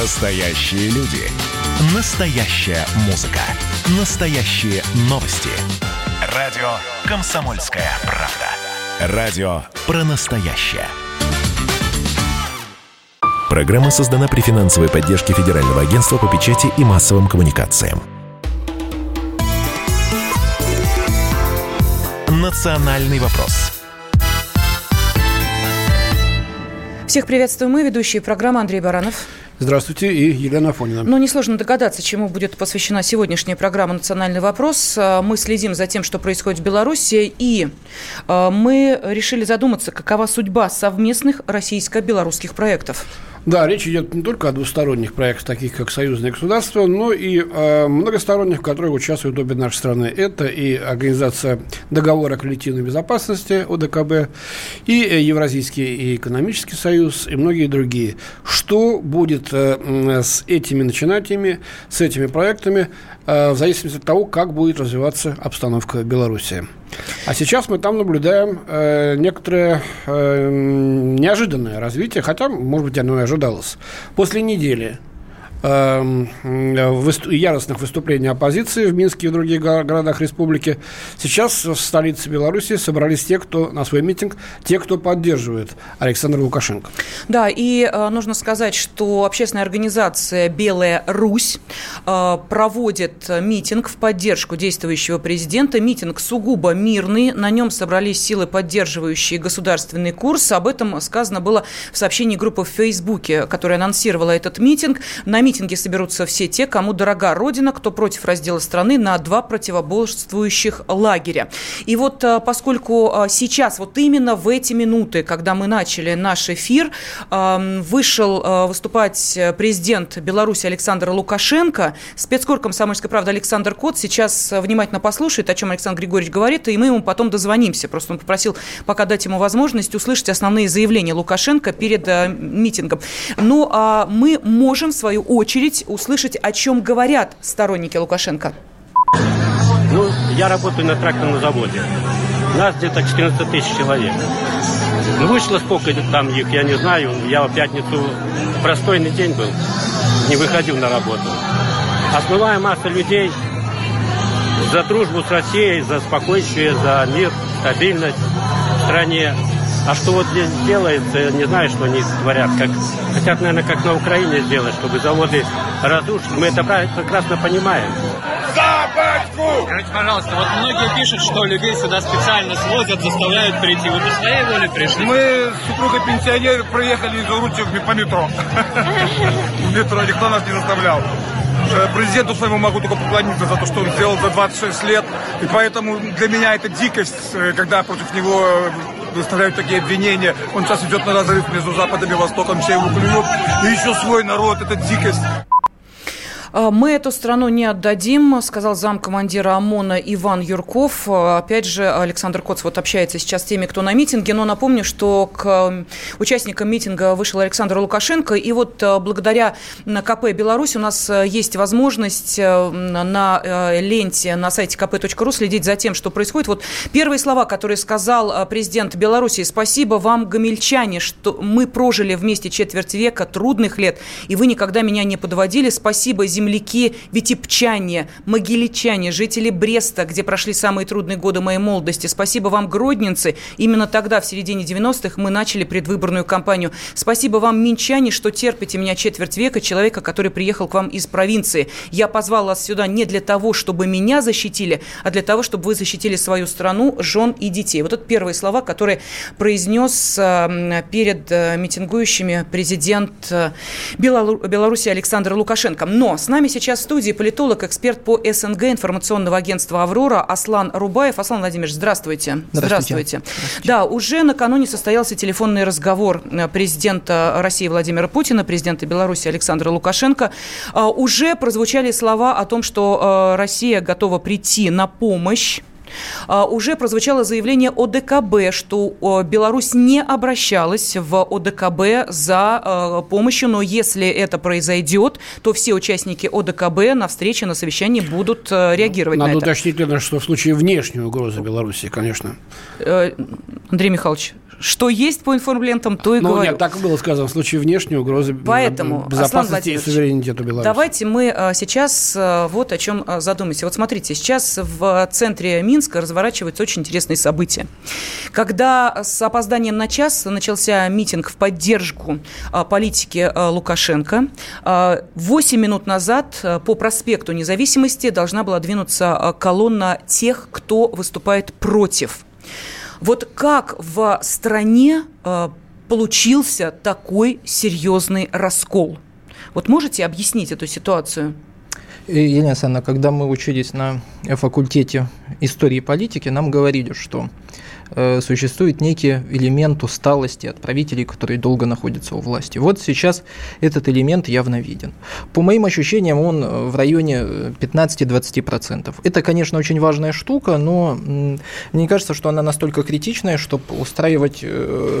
Настоящие люди. Настоящая музыка. Настоящие новости. Радио «Комсомольская правда». Радио про настоящее. Программа создана при финансовой поддержке Федерального агентства по печати и массовым коммуникациям. «Национальный вопрос». Всех приветствую мы, ведущие программы Андрей Баранов. Здравствуйте, и Елена Афонина. Но несложно догадаться, чему будет посвящена сегодняшняя программа «Национальный вопрос». Мы следим за тем, что происходит в Беларуси, и э, мы решили задуматься, какова судьба совместных российско-белорусских проектов. Да, речь идет не только о двусторонних проектах, таких как союзные государства, но и о многосторонних, в которых участвуют обе наши страны. Это и Организация договора о коллективной безопасности, ОДКБ, и Евразийский и экономический союз, и многие другие. Что будет э, с этими начинаниями, с этими проектами, э, в зависимости от того, как будет развиваться обстановка в Беларуси. А сейчас мы там наблюдаем э, некоторое э, неожиданное развитие, хотя, может быть, оно и ожидалось. После недели яростных выступлений оппозиции в Минске и в других городах республики. Сейчас в столице Беларуси собрались те, кто на свой митинг, те, кто поддерживает Александра Лукашенко. Да, и э, нужно сказать, что общественная организация «Белая Русь» э, проводит митинг в поддержку действующего президента. Митинг сугубо мирный, на нем собрались силы, поддерживающие государственный курс. Об этом сказано было в сообщении группы в Фейсбуке, которая анонсировала этот митинг. На митинге соберутся все те, кому дорога Родина, кто против раздела страны на два противоборствующих лагеря. И вот э, поскольку э, сейчас, вот именно в эти минуты, когда мы начали наш эфир, эм, вышел э, выступать президент Беларуси Александр Лукашенко, спецкор комсомольской правды Александр Кот сейчас внимательно послушает, о чем Александр Григорьевич говорит, и мы ему потом дозвонимся. Просто он попросил пока дать ему возможность услышать основные заявления Лукашенко перед митингом. Ну, а мы можем, в свою очередь, очередь услышать, о чем говорят сторонники Лукашенко. Ну, я работаю на тракторном заводе. Нас где-то 14 тысяч человек. Ну, вышло сколько там их, я не знаю. Я в пятницу простойный день был, не выходил на работу. Основная масса людей за дружбу с Россией, за спокойствие, за мир, стабильность в стране. А что вот здесь делается, не знаю, что они творят. Как, хотят, наверное, как на Украине сделать, чтобы заводы разрушить. Мы это прекрасно понимаем. За батьку! Скажите, пожалуйста, вот многие пишут, что людей сюда специально свозят, заставляют прийти. Вы по своей воле пришли? Мы с супругой пенсионер приехали из Уручи по метро. В метро никто нас не заставлял. Э, президенту своему могу только поклониться за то, что он сделал за 26 лет. И поэтому для меня это дикость, э, когда против него выставляют такие обвинения. Он сейчас идет на разрыв между Западом и Востоком, все его клюют. И еще свой народ, это дикость. А, мы эту страну не отдадим, сказал замкомандира ОМОНа Иван Юрков. А, опять же, Александр Коц вот общается сейчас с теми, кто на митинге, но напомню, что к участникам митинга вышел Александр Лукашенко, и вот а, благодаря КП «Беларусь» у нас есть возможность на ленте на сайте kp.ru следить за тем, что происходит. Вот первые слова, которые сказал президент Беларуси, спасибо вам, гомельчане, что мы прожили вместе четверть века трудных лет, и вы никогда меня не подводили. Спасибо, земляки, витебчане, могиличане, жители Бреста, где прошли самые трудные годы моей молодости. Спасибо вам, гродненцы. Именно тогда, в середине 90-х, мы начали предвыборную кампанию. Спасибо вам, минчане, что терпите меня четверть века, человека, который приехал к вам из провинции. Я позвал вас сюда не для того, чтобы меня защитили, а для того, чтобы вы защитили свою страну, жен и детей. Вот это первые слова, которые произнес э, перед э, митингующими президент э, Беларуси Александр Лукашенко. Но с нами сейчас в студии политолог, эксперт по СНГ информационного агентства «Аврора» Аслан Рубаев. Аслан Владимирович, здравствуйте. Здравствуйте. здравствуйте. Да, уже накануне состоялся телефонный разговор э, президента России Владимира Путина, президента Беларуси Александра Лукашенко. Э, уже прозвучали слова о том, что э, Россия готова прийти на помощь а, уже прозвучало заявление ОДКБ, что Беларусь не обращалась в ОДКБ за а, помощью, но если это произойдет, то все участники ОДКБ на встрече, на совещании будут а, реагировать Надо на это. уточнить, что в случае внешней угрозы Беларуси, конечно. Э, Андрей Михайлович, что есть по информлентам, то и ну, говорю. Нет, так было сказано в случае внешней угрозы Поэтому, безопасности и суверенитета Беларуси. Давайте мы а, сейчас а, вот о чем а, задумаемся. Вот смотрите, сейчас в центре Минска разворачиваются очень интересные события. Когда с опозданием на час начался митинг в поддержку политики Лукашенко, 8 минут назад по проспекту Независимости должна была двинуться колонна тех, кто выступает против вот как в стране э, получился такой серьезный раскол? Вот можете объяснить эту ситуацию? Елена Александровна, когда мы учились на факультете истории и политики, нам говорили, что Э, существует некий элемент усталости от правителей, которые долго находятся у власти. Вот сейчас этот элемент явно виден. По моим ощущениям, он э, в районе 15-20%. Э, Это, конечно, очень важная штука, но мне кажется, что она настолько критичная, чтобы устраивать,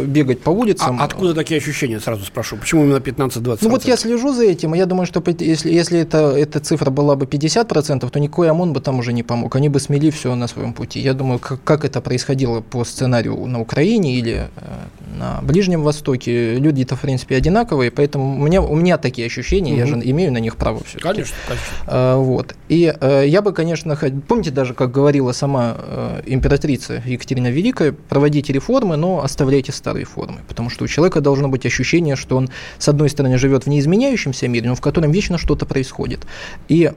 бегать по улицам. А откуда такие ощущения, сразу спрошу? Почему именно 15-20%? Ну вот я слежу за этим, и я думаю, что если, если это, эта цифра была бы 50%, то никакой ОМОН бы там уже не помог. Они бы смели все на своем пути. Я думаю, как, как это происходило по сценарию на Украине или э, на Ближнем Востоке, люди-то, в принципе, одинаковые, поэтому у меня, у меня такие ощущения, угу. я же имею на них право все Конечно, конечно. А, вот. И э, я бы, конечно, помните даже, как говорила сама э, императрица Екатерина Великая, проводите реформы, но оставляйте старые формы, потому что у человека должно быть ощущение, что он, с одной стороны, живет в неизменяющемся мире, но в котором вечно что-то происходит. И,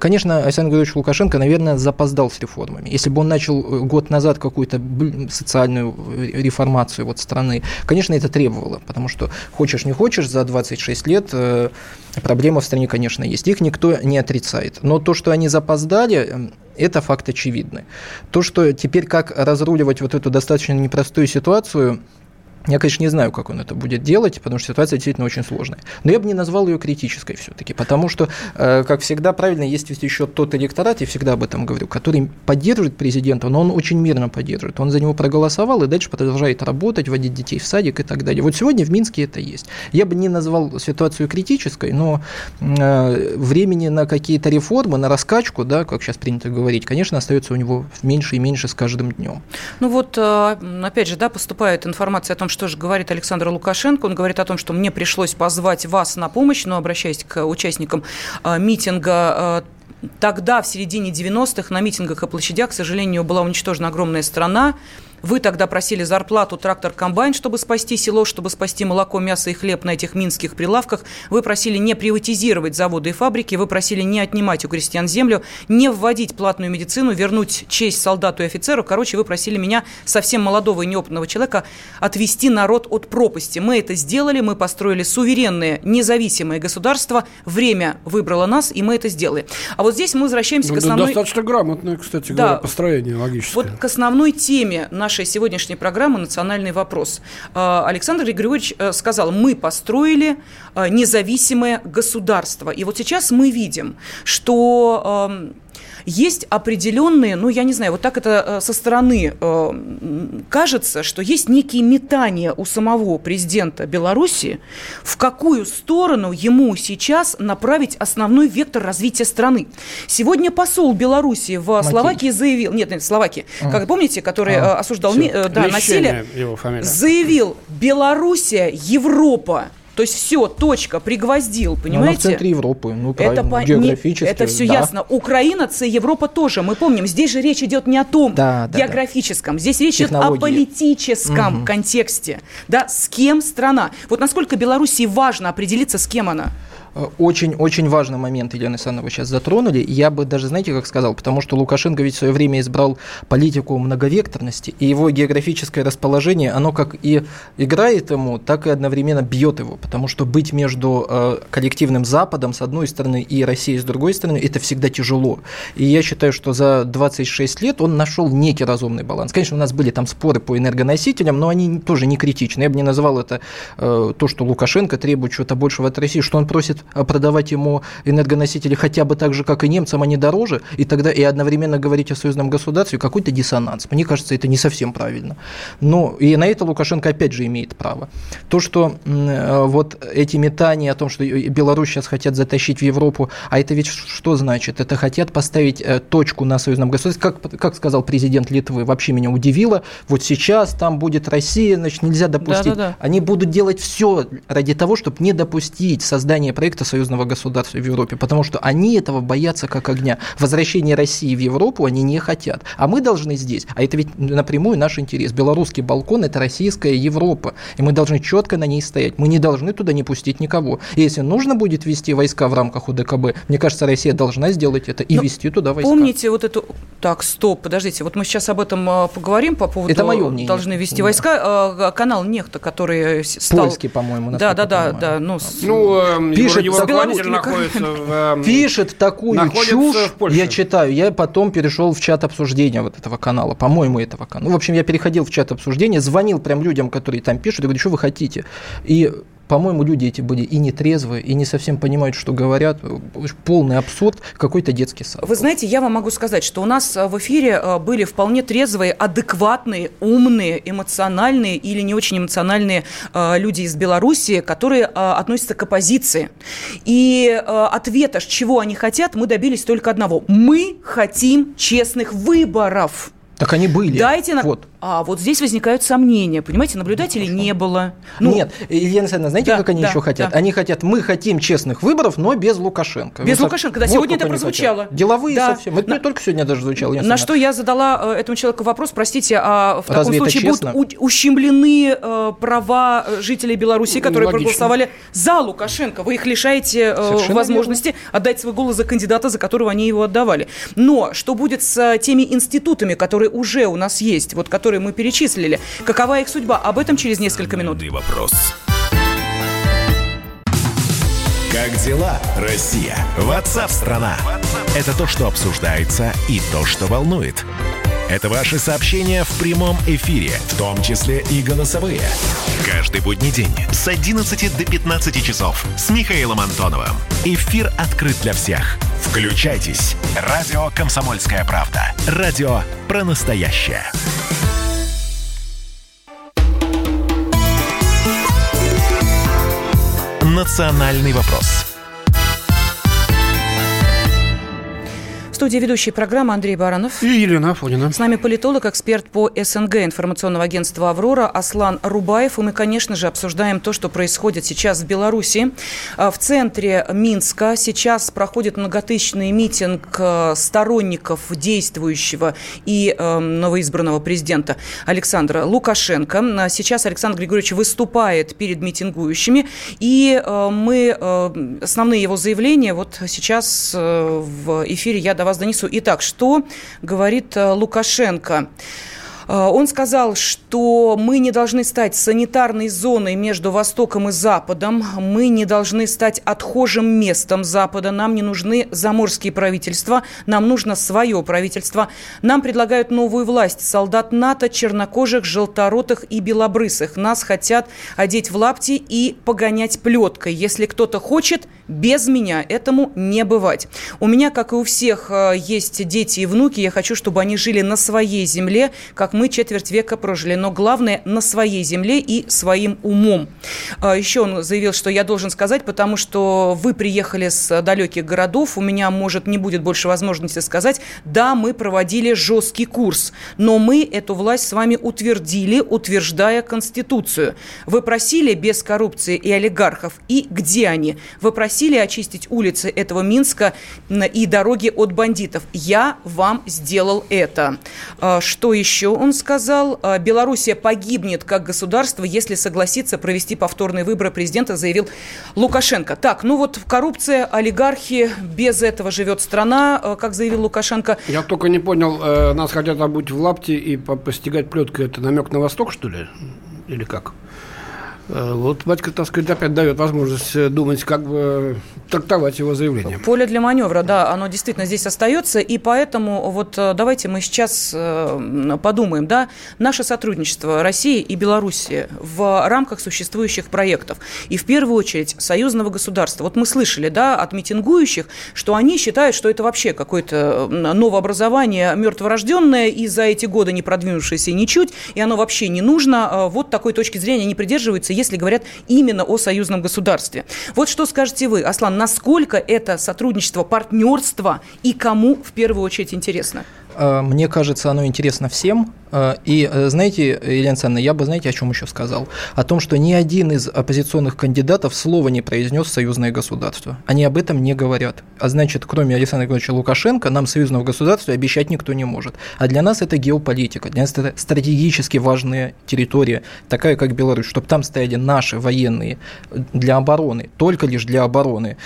конечно, Александр Григорьевич Лукашенко, наверное, запоздал с реформами. Если бы он начал год назад какую-то социальную реформацию вот страны. Конечно, это требовало, потому что хочешь не хочешь, за 26 лет э, проблемы в стране, конечно, есть. Их никто не отрицает. Но то, что они запоздали, это факт очевидный. То, что теперь как разруливать вот эту достаточно непростую ситуацию, я, конечно, не знаю, как он это будет делать, потому что ситуация действительно очень сложная. Но я бы не назвал ее критической все-таки, потому что, э, как всегда, правильно, есть ведь еще тот электорат, я всегда об этом говорю, который поддерживает президента, но он очень мирно поддерживает. Он за него проголосовал и дальше продолжает работать, водить детей в садик и так далее. Вот сегодня в Минске это есть. Я бы не назвал ситуацию критической, но э, времени на какие-то реформы, на раскачку, да, как сейчас принято говорить, конечно, остается у него меньше и меньше с каждым днем. Ну вот, э, опять же, да, поступает информация о том, что же говорит Александр Лукашенко. Он говорит о том, что мне пришлось позвать вас на помощь, но обращаясь к участникам э, митинга э, Тогда, в середине 90-х, на митингах и площадях, к сожалению, была уничтожена огромная страна. Вы тогда просили зарплату трактор-комбайн, чтобы спасти село, чтобы спасти молоко, мясо и хлеб на этих минских прилавках. Вы просили не приватизировать заводы и фабрики, вы просили не отнимать у крестьян землю, не вводить платную медицину, вернуть честь солдату и офицеру. Короче, вы просили меня, совсем молодого и неопытного человека, отвести народ от пропасти. Мы это сделали, мы построили суверенное, независимое государство. Время выбрало нас, и мы это сделали. А вот здесь мы возвращаемся ну, к основной... Достаточно грамотное, кстати да. говоря, построение логическое. Вот к основной теме нашей сегодняшней программы «Национальный вопрос». А, Александр Григорьевич э, сказал, мы построили э, независимое государство. И вот сейчас мы видим, что есть определенные, ну, я не знаю, вот так это э, со стороны э, кажется, что есть некие метания у самого президента Беларуси, в какую сторону ему сейчас направить основной вектор развития страны. Сегодня посол Беларуси в Макеевич. Словакии заявил, нет, нет, Словакии, а. как помните, который а. осуждал ми, да, насилие, заявил, Белоруссия, Европа то есть все, точка, пригвоздил, понимаете? Она в центре Европы, ну правильно, это по... географически. Не, это все да. ясно. Украина, це Европа тоже. Мы помним, здесь же речь идет не о том да, да, географическом, да. здесь речь идет о политическом угу. контексте. Да, с кем страна. Вот насколько Белоруссии важно определиться, с кем она? Очень-очень важный момент, Елена Александровна, сейчас затронули. Я бы даже, знаете, как сказал, потому что Лукашенко ведь в свое время избрал политику многовекторности, и его географическое расположение, оно как и играет ему, так и одновременно бьет его, потому что быть между э, коллективным Западом с одной стороны и Россией с другой стороны, это всегда тяжело. И я считаю, что за 26 лет он нашел некий разумный баланс. Конечно, у нас были там споры по энергоносителям, но они тоже не критичны. Я бы не назвал это э, то, что Лукашенко требует чего-то большего от России, что он просит продавать ему энергоносители хотя бы так же, как и немцам, не дороже, и тогда и одновременно говорить о союзном государстве, какой-то диссонанс. Мне кажется, это не совсем правильно. Но и на это Лукашенко опять же имеет право. То, что э, вот эти метания о том, что Беларусь сейчас хотят затащить в Европу, а это ведь что значит? Это хотят поставить э, точку на союзном государстве. Как, как сказал президент Литвы, вообще меня удивило, вот сейчас там будет Россия, значит, нельзя допустить. Да, да, да. Они будут делать все ради того, чтобы не допустить создания проекта союзного государства в Европе, потому что они этого боятся как огня. Возвращение России в Европу они не хотят. А мы должны здесь, а это ведь напрямую наш интерес. Белорусский балкон – это российская Европа, и мы должны четко на ней стоять. Мы не должны туда не пустить никого. И если нужно будет вести войска в рамках УДКБ, мне кажется, Россия должна сделать это и Но вести туда войска. Помните вот эту... Так, стоп, подождите, вот мы сейчас об этом а, поговорим по поводу... Это мое мнение. Должны вести войска. А, канал Нехта, который стал... Польский, по-моему, Да, да, да, да. Ну, ну пишет, его находится в, пишет такую чушь, я читаю. Я потом перешел в чат обсуждения вот этого канала, по-моему, этого канала. Ну, в общем, я переходил в чат обсуждения, звонил прям людям, которые там пишут, и говорю, что вы хотите. И по-моему, люди эти были и нетрезвые, и не совсем понимают, что говорят. Полный абсурд, какой-то детский сад. Вы знаете, я вам могу сказать, что у нас э, в эфире э, были вполне трезвые, адекватные, умные, эмоциональные или не очень эмоциональные э, люди из Беларуси, которые относятся к оппозиции. И ответа, чего они хотят, мы добились только одного. Мы хотим честных выборов. Так они были. Дайте нам... Вот. А вот здесь возникают сомнения, понимаете, наблюдателей ну, не было. Ну, Нет, Елена Александровна, знаете, да, как они да, еще хотят? Да. Они хотят, мы хотим честных выборов, но без Лукашенко. Без Вы Лукашенко, да, вот сегодня это прозвучало. Хотят. Деловые да. совсем. Это на, только сегодня даже звучало. На что я задала э, этому человеку вопрос, простите, а в Разве таком случае будут у, ущемлены э, права жителей Беларуси, которые Логично. проголосовали за Лукашенко? Вы их лишаете э, возможности верно. отдать свой голос за кандидата, за которого они его отдавали. Но что будет с теми институтами, которые уже у нас есть, вот которые мы перечислили. Какова их судьба? Об этом через несколько минут. вопрос. Как дела, Россия? Ватсап-страна! Это то, что обсуждается и то, что волнует. Это ваши сообщения в прямом эфире, в том числе и голосовые. Каждый будний день с 11 до 15 часов с Михаилом Антоновым. Эфир открыт для всех. Включайтесь. Радио «Комсомольская правда». Радио про настоящее. «Национальный вопрос» студии ведущий программы Андрей Баранов. И Елена Афонина. С нами политолог, эксперт по СНГ информационного агентства «Аврора» Аслан Рубаев. И мы, конечно же, обсуждаем то, что происходит сейчас в Беларуси. А, в центре Минска сейчас проходит многотысячный митинг а, сторонников действующего и э, новоизбранного президента Александра Лукашенко. А, сейчас Александр Григорьевич выступает перед митингующими. И э, мы э, основные его заявления вот сейчас э, в эфире я давай вас донесу. Итак, что говорит э, Лукашенко? Э, он сказал, что мы не должны стать санитарной зоной между Востоком и Западом, мы не должны стать отхожим местом Запада, нам не нужны заморские правительства, нам нужно свое правительство. Нам предлагают новую власть, солдат НАТО, чернокожих, желторотых и белобрысых. Нас хотят одеть в лапти и погонять плеткой. Если кто-то хочет, без меня этому не бывать. У меня, как и у всех, э, есть дети и внуки, я хочу, чтобы они жили на своей земле, как мы четверть века прожили, но главное на своей земле и своим умом. А, Еще он заявил, что я должен сказать, потому что вы приехали с далеких городов, у меня, может, не будет больше возможности сказать, да, мы проводили жесткий курс, но мы эту власть с вами утвердили, утверждая Конституцию. Вы просили без коррупции и олигархов, и где они? Вы просили очистить улицы этого Минска и дороги от бандитов. Я вам сделал это. А, что еще он сказал, «А, Белоруссия погибнет как государство, если согласится провести повторные выборы президента, заявил Лукашенко. Так, ну вот коррупция, олигархи, без этого живет страна, а, как заявил Лукашенко. Я только не понял, э, нас хотят обуть в лапти и постигать плеткой. Это намек на Восток, что ли? Или как? Э, вот батька, так сказать, опять дает возможность э, думать как бы трактовать его заявление. Поле для маневра, да, оно действительно здесь остается, и поэтому вот э, давайте мы сейчас э, подумаем, да, наше сотрудничество России и Беларуси в рамках существующих проектов, и в первую очередь союзного государства. Вот мы слышали, да, от митингующих, что они считают, что это вообще какое-то новообразование мертворожденное и за эти годы не продвинувшееся ничуть, и оно вообще не нужно. Э, вот такой точки зрения они придерживаются, если говорят именно о союзном государстве. Вот что скажете вы, Аслан, насколько это сотрудничество, партнерство и кому в первую очередь интересно? Э, мне кажется, оно интересно всем. Э, и э, знаете, Елена Александровна, я бы, знаете, о чем еще сказал? О том, что ни один из оппозиционных кандидатов слова не произнес союзное государство. Они об этом не говорят. А значит, кроме Александра Григорьевича Лукашенко, нам союзного государства обещать никто не может. А для нас это геополитика, для нас это стратегически важная территория, такая как Беларусь, чтобы там стояли наши военные для обороны, только лишь для обороны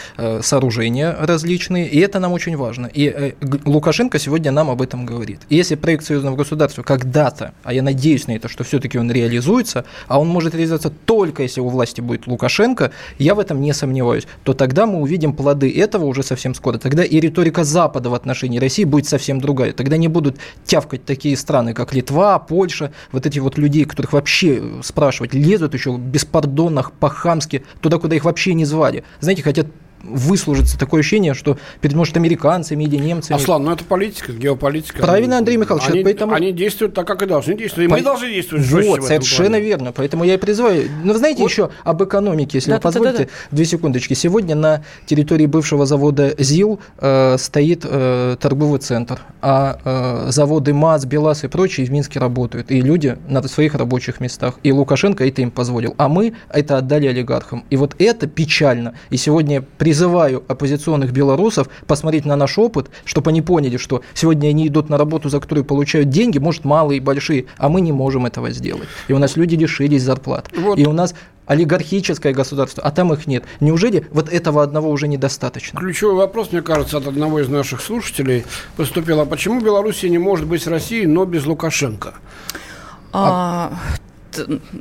сооружения различные, и это нам очень важно. И Лукашенко сегодня нам об этом этом говорит. И если проект союзного государства когда-то, а я надеюсь на это, что все-таки он реализуется, а он может реализоваться только если у власти будет Лукашенко, я в этом не сомневаюсь, то тогда мы увидим плоды этого уже совсем скоро. Тогда и риторика Запада в отношении России будет совсем другая. Тогда не будут тявкать такие страны, как Литва, Польша, вот эти вот людей, которых вообще спрашивать, лезут еще беспардонно, по-хамски, туда, куда их вообще не звали. Знаете, хотят выслужиться такое ощущение, что перед, может, американцами или немцами. Аслан, ну это политика, геополитика. Правильно, Андрей Михайлович. Они, поэтому... они действуют так, как и должны действовать. И По... мы должны действовать Вот, совершенно плане. верно. Поэтому я и призываю. Ну, вы знаете вот. еще об экономике, если да, вы позволите, да, да, да. две секундочки. Сегодня на территории бывшего завода ЗИЛ э, стоит э, торговый центр, а э, заводы МАЗ, БелАЗ и прочие в Минске работают. И люди на своих рабочих местах. И Лукашенко это им позволил. А мы это отдали олигархам. И вот это печально. И сегодня призываю оппозиционных белорусов посмотреть на наш опыт, чтобы они поняли, что сегодня они идут на работу, за которую получают деньги, может, малые и большие, а мы не можем этого сделать. И у нас люди лишились зарплат. Вот. И у нас олигархическое государство, а там их нет. Неужели вот этого одного уже недостаточно? Ключевой вопрос, мне кажется, от одного из наших слушателей поступил. А почему Белоруссия не может быть с Россией, но без Лукашенко? А,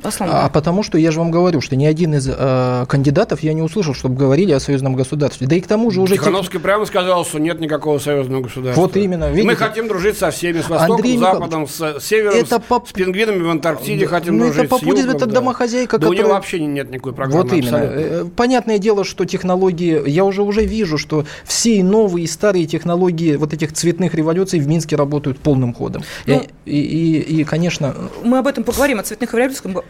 Аслан. А потому что я же вам говорю, что ни один из э, кандидатов я не услышал, чтобы говорили о союзном государстве. Да и к тому же уже... Тихановский тех... прямо сказал, что нет никакого союзного государства. Вот именно. Видите? Мы хотим дружить со всеми, с Востоком, Андрей с Западом, с Севером, это поп... с пингвинами в Антарктиде да, хотим ну, дружить, это с Югом. Это да. домохозяйка, да которая... у него вообще нет никакой программы. Вот именно. Абсолютно. Э, понятное дело, что технологии... Я уже уже вижу, что все новые и старые технологии вот этих цветных революций в Минске работают полным ходом. Ну, и, и, и, и, конечно... Мы об этом поговорим, о цветных революциях,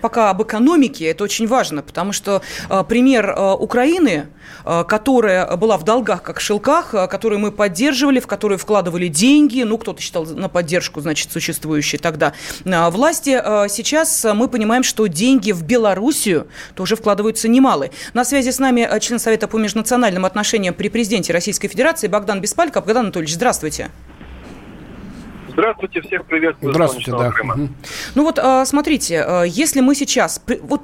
пока об экономике, это очень важно, потому что э, пример э, Украины, э, которая была в долгах, как в шелках, которую мы поддерживали, в которую вкладывали деньги, ну, кто-то считал на поддержку, значит, существующей тогда власти, сейчас мы понимаем, что деньги в Белоруссию тоже вкладываются немалые. На связи с нами член Совета по межнациональным отношениям при президенте Российской Федерации Богдан Беспальков. Богдан Анатольевич, здравствуйте. Здравствуйте, всех приветствую. Здравствуйте, да. Крыма. Ну вот, а, смотрите, а, если мы сейчас... Вот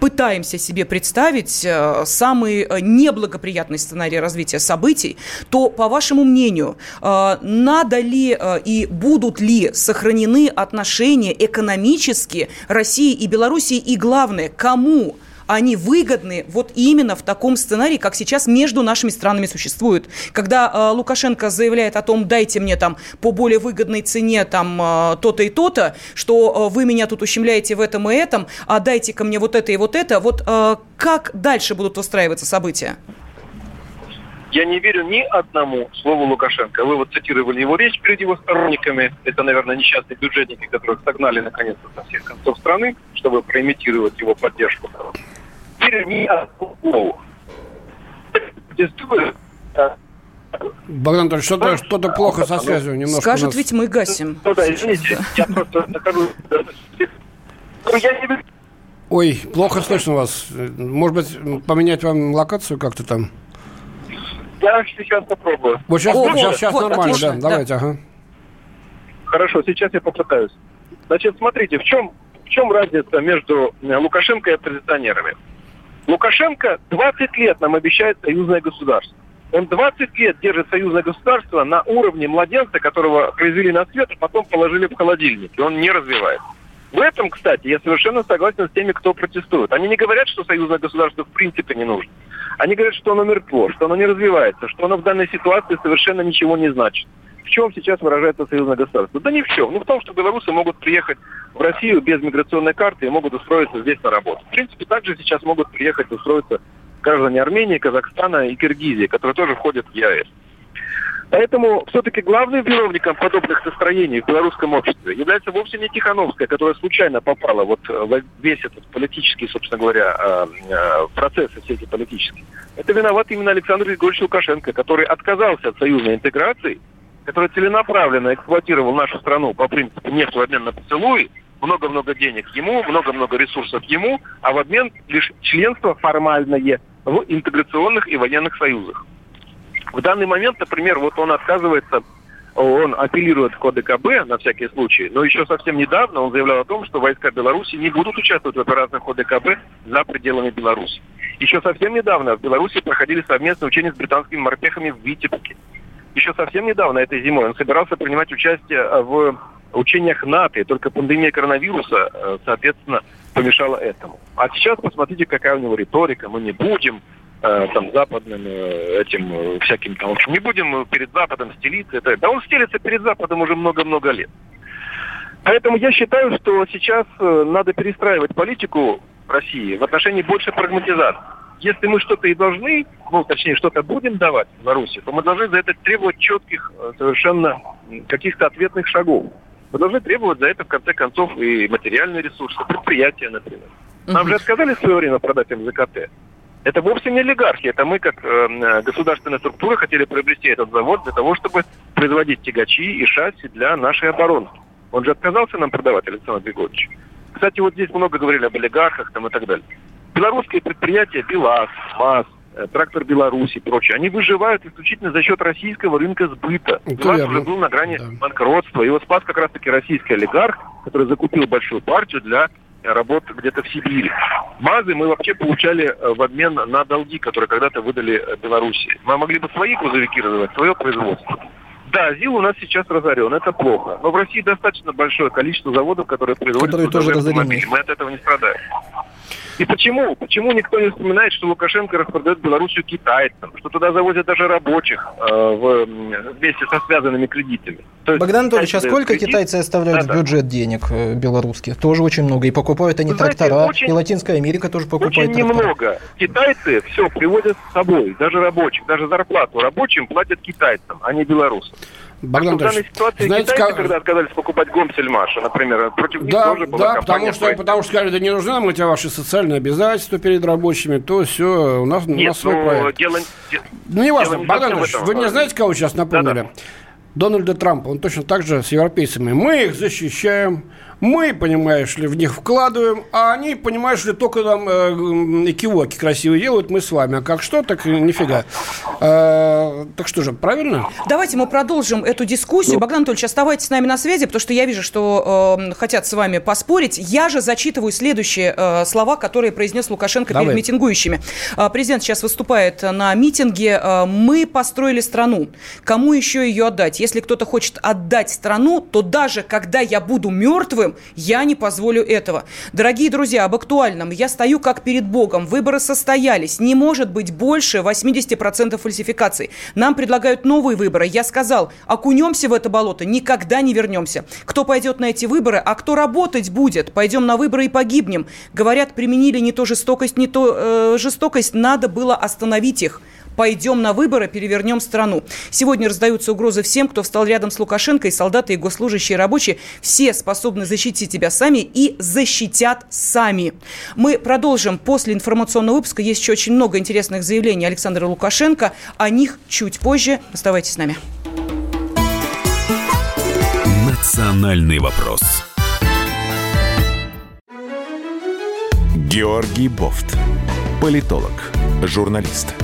пытаемся себе представить а, самый неблагоприятный сценарий развития событий, то, по вашему мнению, надо ли и будут ли сохранены отношения экономические России и Белоруссии, и главное, кому они выгодны вот именно в таком сценарии, как сейчас между нашими странами существует. Когда э, Лукашенко заявляет о том, дайте мне там по более выгодной цене там э, то-то и то-то, что э, вы меня тут ущемляете в этом и этом, а дайте ко мне вот это и вот это, вот э, как дальше будут выстраиваться события? Я не верю ни одному слову Лукашенко. Вы вот цитировали его речь перед его сторонниками. Это, наверное, несчастные бюджетники, которых согнали наконец-то со всех концов страны, чтобы проимитировать его поддержку. Верю ни одному слову. Богдан Анатольевич, что-то что плохо со связью немножко. Скажет, нас... ведь мы гасим. Ну, да, извините, я просто нахожусь... Ой, плохо слышно вас. Может быть, поменять вам локацию как-то там? Я сейчас попробую. Вот сейчас, О, сейчас, сейчас вот, нормально, отлично, да, давайте, ага. Хорошо, сейчас я попытаюсь. Значит, смотрите, в чем, в чем разница между э, Лукашенко и оппозиционерами? Лукашенко 20 лет нам обещает союзное государство. Он 20 лет держит союзное государство на уровне младенца, которого произвели на свет, а потом положили в холодильник, и он не развивает. В этом, кстати, я совершенно согласен с теми, кто протестует. Они не говорят, что союзное государство в принципе не нужно. Они говорят, что оно мертво, что оно не развивается, что оно в данной ситуации совершенно ничего не значит. В чем сейчас выражается союзное государство? Да ни в чем. Ну, в том, что белорусы могут приехать в Россию без миграционной карты и могут устроиться здесь на работу. В принципе, также сейчас могут приехать и устроиться граждане Армении, Казахстана и Киргизии, которые тоже входят в ЕАЭС. Поэтому все-таки главным виновником подобных настроений в белорусском обществе является вовсе не Тихановская, которая случайно попала вот в весь этот политический, собственно говоря, э, э, процесс, все эти политические. Это виноват именно Александр Григорьевич Лукашенко, который отказался от союзной интеграции, который целенаправленно эксплуатировал нашу страну по принципу нефть в обмен на поцелуи, много-много денег ему, много-много ресурсов ему, а в обмен лишь членство формальное в интеграционных и военных союзах. В данный момент, например, вот он отказывается, он апеллирует к ОДКБ на всякий случай, но еще совсем недавно он заявлял о том, что войска Беларуси не будут участвовать в операциях ОДКБ за пределами Беларуси. Еще совсем недавно в Беларуси проходили совместные учения с британскими морпехами в Витебске. Еще совсем недавно, этой зимой, он собирался принимать участие в учениях НАТО, и только пандемия коронавируса, э, соответственно, помешала этому. А сейчас посмотрите, какая у него риторика. Мы не будем там западным э, этим всяким там, в общем, не будем перед Западом стелиться. Это, да он стелится перед Западом уже много-много лет. Поэтому я считаю, что сейчас надо перестраивать политику России в отношении больше прагматизации. Если мы что-то и должны, ну, точнее, что-то будем давать Беларуси, то мы должны за это требовать четких, совершенно каких-то ответных шагов. Мы должны требовать за это, в конце концов, и материальные ресурсы, предприятия, например. Нам же отказали в свое время продать МЗКТ. Это вовсе не олигархи, это мы, как э, государственная структура, хотели приобрести этот завод для того, чтобы производить тягачи и шасси для нашей обороны. Он же отказался нам продавать, Александр Григорьевич. Кстати, вот здесь много говорили об олигархах там, и так далее. Белорусские предприятия БелАЗ, МАЗ, Э, трактор Беларуси и прочее, они выживают исключительно за счет российского рынка сбыта. БелАЗ уже был на грани да. банкротства. Его спас как раз-таки российский олигарх, который закупил большую партию для работ где-то в Сибири. МАЗы мы вообще получали э, в обмен на долги, которые когда-то выдали э, Беларуси. Мы могли бы свои грузовики развивать, свое производство. Да, ЗИЛ у нас сейчас разорен, это плохо. Но в России достаточно большое количество заводов, которые производят которые тоже автомобили. Мы от этого не страдаем. И почему? Почему никто не вспоминает, что Лукашенко распродает Белоруссию китайцам, что туда завозят даже рабочих э, в, вместе со связанными кредитами? То Богдан Анатольевич, а сколько кредит? китайцы оставляют да, в бюджет денег э, белорусских? Тоже очень много. И покупают они Вы трактора. Знаете, очень, и Латинская Америка тоже покупает Очень трактора. немного. Китайцы все привозят с собой, даже рабочих, даже зарплату рабочим платят китайцам, а не белорусам. Богдан а данной ситуации знаете, китайцы, как... когда отказались покупать Гомсельмаша, например, против них да, тоже была Да, потому что, потому что сказали, да не нужны нам эти ваши социальные обязательства перед рабочими, то все, у нас, Нет, у нас свой ну, проект. Дело, ну, не важно, Богдан вы мне знаете, кого сейчас напомнили? Да, да. Дональда Трампа, он точно так же с европейцами. Мы их защищаем, мы, понимаешь ли, в них вкладываем, а они, понимаешь ли, только нам э, экивоки красивые делают, мы с вами. А как что, так нифига. Э, так что же, правильно? Давайте мы продолжим эту дискуссию. Ну. Богдан Анатольевич, оставайтесь с нами на связи, потому что я вижу, что э, хотят с вами поспорить. Я же зачитываю следующие э, слова, которые произнес Лукашенко Давай. перед митингующими. Э, президент сейчас выступает на митинге. Э, мы построили страну. Кому еще ее отдать? Если кто-то хочет отдать страну, то даже когда я буду мертвым, я не позволю этого. Дорогие друзья, об актуальном. Я стою как перед Богом. Выборы состоялись. Не может быть больше 80% фальсификаций. Нам предлагают новые выборы. Я сказал, окунемся в это болото, никогда не вернемся. Кто пойдет на эти выборы, а кто работать будет? Пойдем на выборы и погибнем. Говорят, применили не то жестокость, не то э, жестокость. Надо было остановить их пойдем на выборы, перевернем страну. Сегодня раздаются угрозы всем, кто встал рядом с Лукашенко, и солдаты, и госслужащие, и рабочие. Все способны защитить себя сами и защитят сами. Мы продолжим после информационного выпуска. Есть еще очень много интересных заявлений Александра Лукашенко. О них чуть позже. Оставайтесь с нами. Национальный вопрос. Георгий Бофт. Политолог, журналист –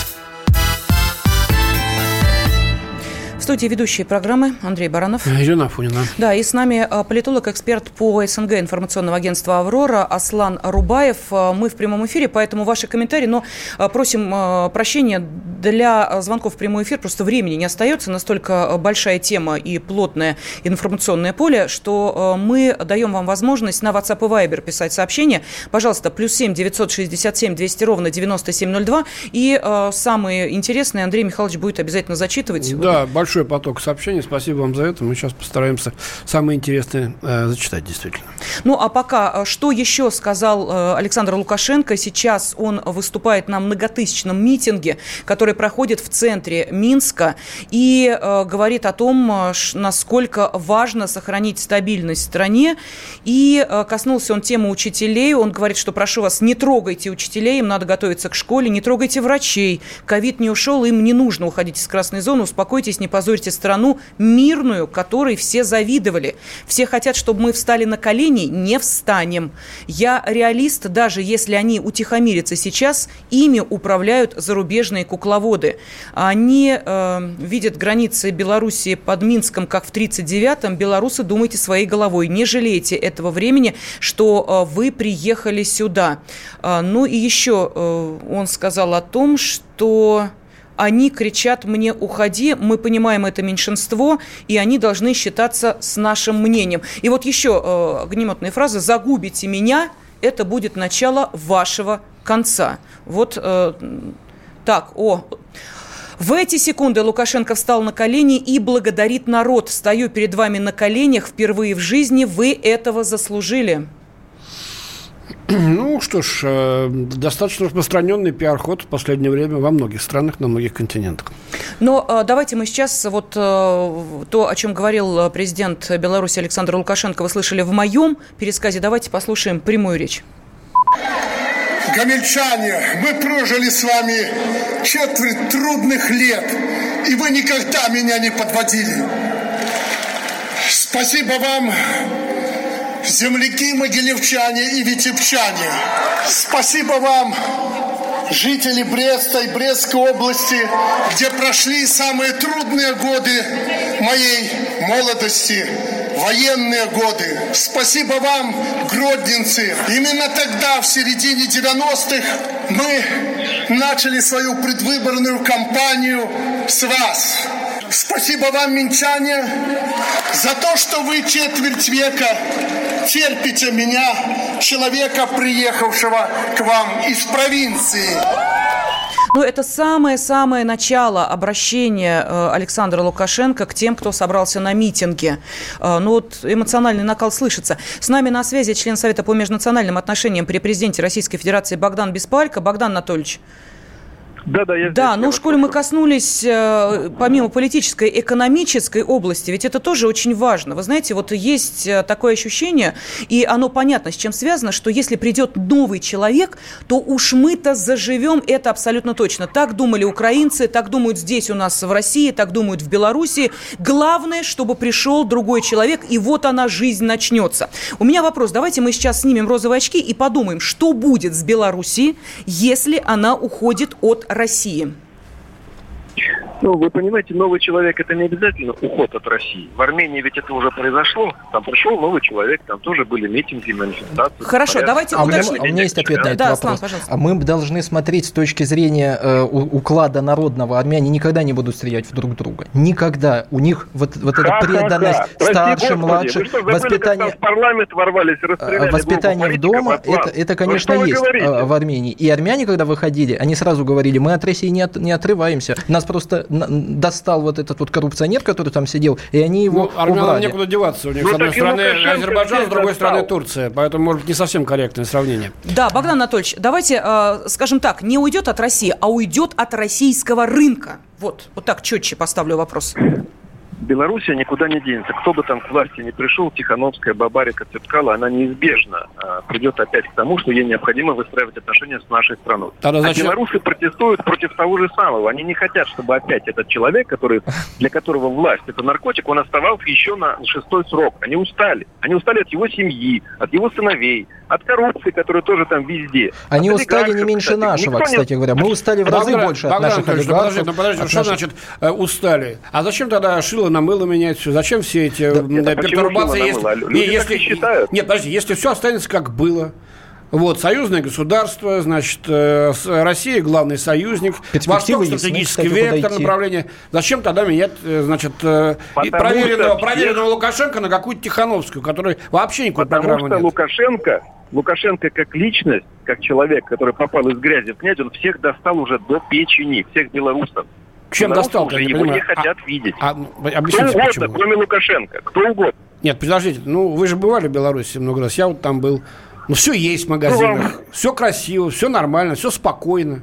– В студии ведущие программы Андрей Баранов. Ирина Афонина. Да, и с нами а, политолог-эксперт по СНГ информационного агентства «Аврора» Аслан Рубаев. А, мы в прямом эфире, поэтому ваши комментарии, но а, просим прощения для звонков в прямой эфир, просто времени не остается, настолько большая тема и плотное информационное поле, что мы даем вам возможность на WhatsApp и Viber писать сообщения. Пожалуйста, плюс 7 967 200 ровно 9702. И самые интересные Андрей Михайлович будет обязательно зачитывать. Да, большое большой поток сообщений. Спасибо вам за это. Мы сейчас постараемся самые интересные э, зачитать, действительно. Ну, а пока, э, что еще сказал э, Александр Лукашенко? Сейчас он выступает на многотысячном митинге, который проходит в центре Минска, и э, говорит о том, э, насколько важно сохранить стабильность в стране. И э, коснулся он темы учителей. Он говорит, что прошу вас, не трогайте учителей, им надо готовиться к школе, не трогайте врачей. Ковид не ушел, им не нужно уходить из красной зоны, успокойтесь, не позорите страну мирную, которой все завидовали. Все хотят, чтобы мы встали на колени, не встанем. Я реалист, даже если они утихомирятся сейчас, ими управляют зарубежные кукловоды. Они э, видят границы Белоруссии под Минском, как в 1939-м. Белорусы, думайте своей головой. Не жалейте этого времени, что э, вы приехали сюда. Э, ну и еще э, он сказал о том, что они кричат мне «уходи», мы понимаем это меньшинство, и они должны считаться с нашим мнением. И вот еще э, огнеметная фраза «загубите меня», это будет начало вашего конца. Вот э, так, о, в эти секунды Лукашенко встал на колени и благодарит народ. Стою перед вами на коленях впервые в жизни. Вы этого заслужили. Ну что ж, э, достаточно распространенный пиар-ход в последнее время во многих странах, на многих континентах. Но э, давайте мы сейчас вот э, то, о чем говорил президент Беларуси Александр Лукашенко, вы слышали в моем пересказе. Давайте послушаем прямую речь. Гамельчане, мы прожили с вами четверть трудных лет, и вы никогда меня не подводили. Спасибо вам земляки могилевчане и витебчане. Спасибо вам, жители Бреста и Брестской области, где прошли самые трудные годы моей молодости, военные годы. Спасибо вам, гродненцы. Именно тогда, в середине 90-х, мы начали свою предвыборную кампанию с вас. Спасибо вам, минчане, за то, что вы четверть века терпите меня, человека, приехавшего к вам из провинции. Ну, это самое-самое начало обращения э, Александра Лукашенко к тем, кто собрался на митинге. Э, ну, вот эмоциональный накал слышится. С нами на связи член Совета по межнациональным отношениям при президенте Российской Федерации Богдан Беспалько. Богдан Анатольевич. Да, да, я Да, но ну, в школе мы коснулись, э, помимо политической, экономической области, ведь это тоже очень важно. Вы знаете, вот есть э, такое ощущение, и оно понятно, с чем связано, что если придет новый человек, то уж мы-то заживем, это абсолютно точно. Так думали украинцы, так думают здесь у нас в России, так думают в Беларуси. Главное, чтобы пришел другой человек, и вот она, жизнь начнется. У меня вопрос, давайте мы сейчас снимем розовые очки и подумаем, что будет с Белоруссией, если она уходит от России? Ну, вы понимаете, новый человек это не обязательно уход от России. В Армении ведь это уже произошло. Там пришел новый человек, там тоже были митинги, манифестации. Хорошо, порядке. давайте а уточним. У, меня, у меня есть ответ на этот да, вопрос. Слан, а мы должны смотреть с точки зрения э, уклада народного. Армяне никогда не будут стрелять в друг друга. Никогда. У них вот, вот эта преданность старше, младше, воспитание... в парламент ворвались, э, Воспитание в дома, это, это, конечно, есть говорите? Э, в Армении. И армяне, когда выходили, они сразу говорили, мы от России не, от, не отрываемся. Нас просто достал вот этот вот коррупционер, который там сидел, и они его ну, армянам убрали. некуда деваться. У них, ну, с одной стороны, Азербайджан, с другой стороны, Турция. Поэтому, может быть, не совсем корректное сравнение. Да, Богдан Анатольевич, давайте, э, скажем так, не уйдет от России, а уйдет от российского рынка. Вот, вот так четче поставлю вопрос. Белоруссия никуда не денется. Кто бы там к власти не пришел, Тихановская, Бабарика, Цепкала, она неизбежно а, придет опять к тому, что ей необходимо выстраивать отношения с нашей страной. Тогда А зачем- белорусы протестуют против того же самого. Они не хотят, чтобы опять этот человек, который, для которого власть это наркотик, он оставался еще на шестой срок. Они устали. Они устали от его семьи, от его сыновей, от коррупции, которая тоже там везде. Они От устали не олигархов, меньше кстати. нашего, Никто не- кстати говоря. Мы устали в разы Богдан- больше от Богдан наших Анатольевич, ну олигархов. подожди, ну подожди, от что наших- значит э, устали? А зачем тогда шило на мыло менять все? Зачем все эти почему пертурбации? шило на если- мыло? Люди если- считают. Нет, подожди, если все останется как было. Вот, союзное государство, значит, э, Россия главный союзник, Восток стратегический кстати, вектор направления. Зачем тогда менять, э, значит, э, Потому проверенного, что проверенного Лукашенко на какую-то Тихановскую, которой вообще никакой Потому программы что нет? Лукашенко, Лукашенко как личность, как человек, который попал из грязи в князь, он всех достал уже до печени, всех белорусов. Чем Белорусы достал, уже я не его не хотят видеть. А, Кто объясните, угодно, почему? кроме Лукашенко. Кто угодно. Нет, подождите, ну вы же бывали в Беларуси много раз, я вот там был. Ну все есть в магазинах, Ну, все красиво, все нормально, все спокойно.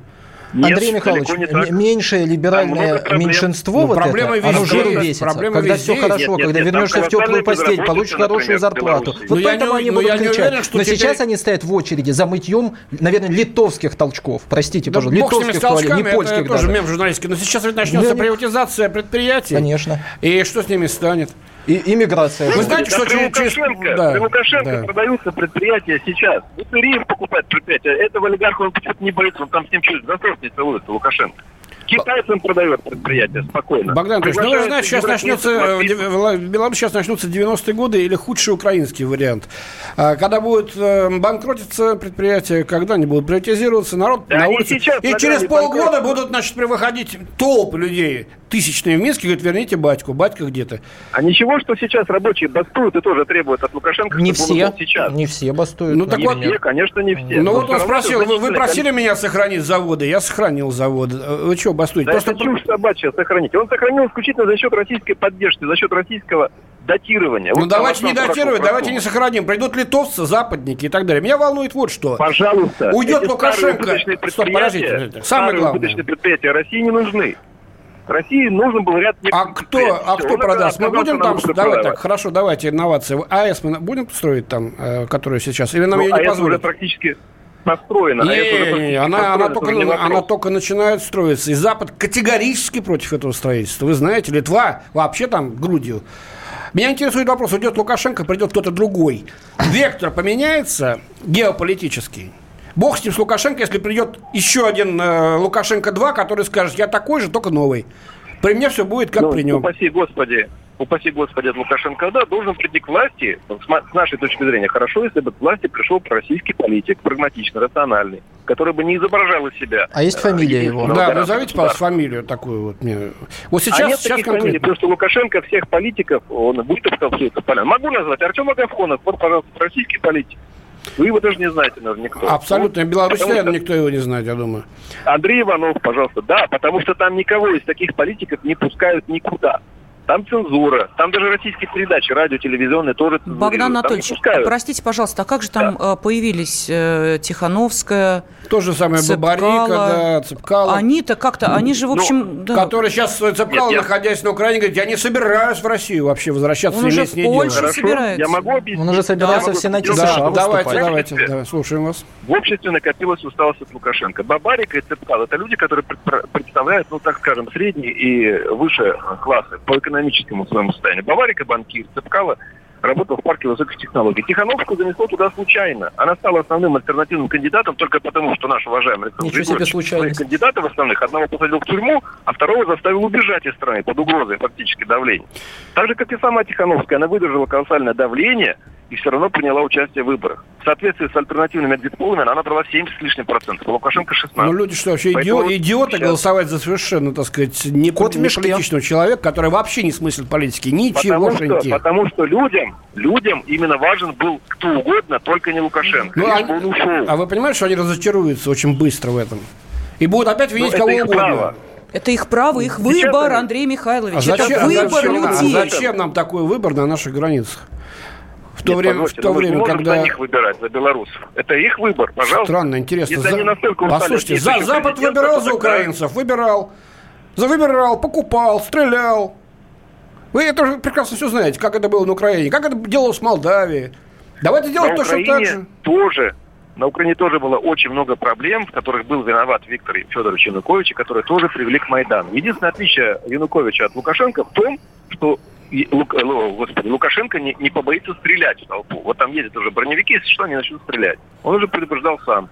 Нет, Андрей Михайлович, не так. меньшее либеральное меньшинство Ну, вот проблема это, оно везде жиру есть, весится. проблема когда везде все хорошо, Нет, нет, когда нет, вернешься в теплую постель, получишь хорошую зарплату. Беларуси. Вот Но поэтому не- они будут кричать. уверен, Но теперь- сейчас они стоят в очереди за мытьем, наверное, литовских толчков. Простите, Да пожалуйста, литовских туалетов, не толчками, это польских тоже мем журналистский. Но сейчас ведь начнется не- приватизация предприятий. Конечно. И что с ними станет? И иммиграция. Вы знаете, Да что при через... через- Лукашенко, да, при Лукашенко да. продаются предприятия сейчас. Уцериев покупает предприятия. Этого олигарха он почему-то не боится. Он там с ним через засос не целуется, Лукашенко. Китайцам продает предприятия спокойно. Богдан Анатольевич, ну вы же знаете, сейчас начнется, э, Беларуси сейчас начнутся 90-е годы или худший украинский вариант. А, Когда будут э, банкротиться предприятия, когда они будут приватизироваться, народ Да на улице. сейчас, И через полгода будут, значит, выходить толпы людей, тысячные в Минске, говорят, верните батьку, батька где-то. А ничего, что сейчас рабочие бастуют и тоже требуют от Лукашенко, Не все, сейчас. не все бастуют. Ну, так Не вот, все, конечно, не все. Ну вот он спросил, вы, вы просили меня сохранить заводы, я сохранил заводы. Э, Вы что, бастуете? Да Просто это чушь собачья сохранить. Он сохранил исключительно за счет российской поддержки, за счет российского датирования. Ну Вот давайте не датировать, давайте не сохраним. Придут литовцы, западники и так далее. Меня волнует вот что. Пожалуйста. Уйдет эти Лукашенко. Стоп, подождите. Самое главное. предприятия России не нужны. России нужен был ряд А кто, а кто он продаст? Мы будем там, давай продавать. так, хорошо, давайте инновации. АЭС мы будем строить там, э, которую сейчас? Или нам Ну, ее а не это уже позволят? Построено. а это Не, не, она, она, только, она только начинает строиться. И Запад категорически против этого строительства. Вы знаете, Литва вообще там грудью. Меня интересует вопрос, уйдет Лукашенко, придет кто-то другой. Вектор поменяется геополитический. Бог с ним, с Лукашенко, если придет еще один э, Лукашенко-2, который скажет, я такой же, только новый. При мне все будет как Ну, при нем. Упаси Господи, упаси Господи от Лукашенко, да, должен прийти к власти, с нашей точки зрения, хорошо, если бы к власти пришел пророссийский политик, прагматичный, рациональный, который бы не изображал из себя. А есть э, фамилия его? Да, назовите, пожалуйста, фамилию такую вот мне. Вот а сейчас, нет сейчас таких фамилий, конкретно. потому что Лукашенко всех политиков, он вытоптал все это понятно. Могу назвать Артем Агафонов, вот, пожалуйста, российский политик. Вы его даже не знаете, наверное, никто. Абсолютно. Вот, Беларусь, потому наверное, что- никто его не знает, я думаю. Андрей Иванов, пожалуйста. Да, потому что там никого из таких политиков не пускают никуда. Там цензура, там даже российские передачи, радио, телевизионные тоже. Богдан Анатольевич, простите, пожалуйста, а как же там э, появились э, Тихановская, То же самое Бабарика, Цепкало? да, Цепкало. Они-то как-то, они же, в Ну, общем, да, Который сейчас Цепкало, Нет, я- находясь на Украине, говорит, я не собираюсь в Россию вообще возвращаться, Он уже в Хорошо, собирается. я могу объяснить. Он уже собирается Я в могу- Сенате Дело в Да, США давайте, давайте, давай, слушаем вас. В обществе накопилась усталость от Лукашенко. Бабарика и Цепкал – это люди, которые представляют, ну, так скажем, средний и выше классы по экономическому своему состоянию. Бабарика – банкир, Цепкала работал в парке высоких технологий. Тихановскую занесло туда случайно. Она стала основным альтернативным кандидатом только потому, что наш уважаемый Александр Ничего себе Григорьевич своих кандидатов основных одного посадил в тюрьму, а второго заставил убежать из страны под угрозой фактически давления. Так же, как и сама Тихановская, она выдержала колоссальное давление и все равно приняла участие в выборах. В соответствии с альтернативными экзит-полами она набрала 70 с лишним процентов, а Лукашенко 16. Ну, люди что, вообще Поэтому идио- идиоты сейчас- голосовать за совершенно, так сказать, не, Кот не политичного человека, который вообще не смыслит политики. Потому что, Ничегошеньки. потому что людям, людям именно важен был кто угодно, только не Лукашенко. Ну, а, он ушел. а вы понимаете, что они разочаруются очень быстро в этом? И будут опять винить Ну, кого угодно. право. Это их право, их выбор, Андрей Михайлович. А зачем, это а выбор зачем- а людей. зачем нам такой выбор на наших границах? В то Нет, время, в то время когда... за них выбирать, за белорусов. Это их выбор, пожалуйста. Странно, интересно. Если За- они настолько устали Послушайте, за, Запад выбирал то за украинцев, выбирал. За выбирал, покупал, стрелял. Вы это уже прекрасно все знаете, как это было на Украине, как это делалось в Молдавии. Давайте делать на точно Украине так же. тоже на Украине тоже было очень много проблем, в которых был виноват Виктор Федорович Янукович, и которые тоже привели к Майдану. Единственное отличие Януковича от Лукашенко в том, что Лук, господи, Лукашенко не, не побоится стрелять в толпу. Вот там ездят уже броневики, если что, они начнут стрелять. Он уже предупреждал сам.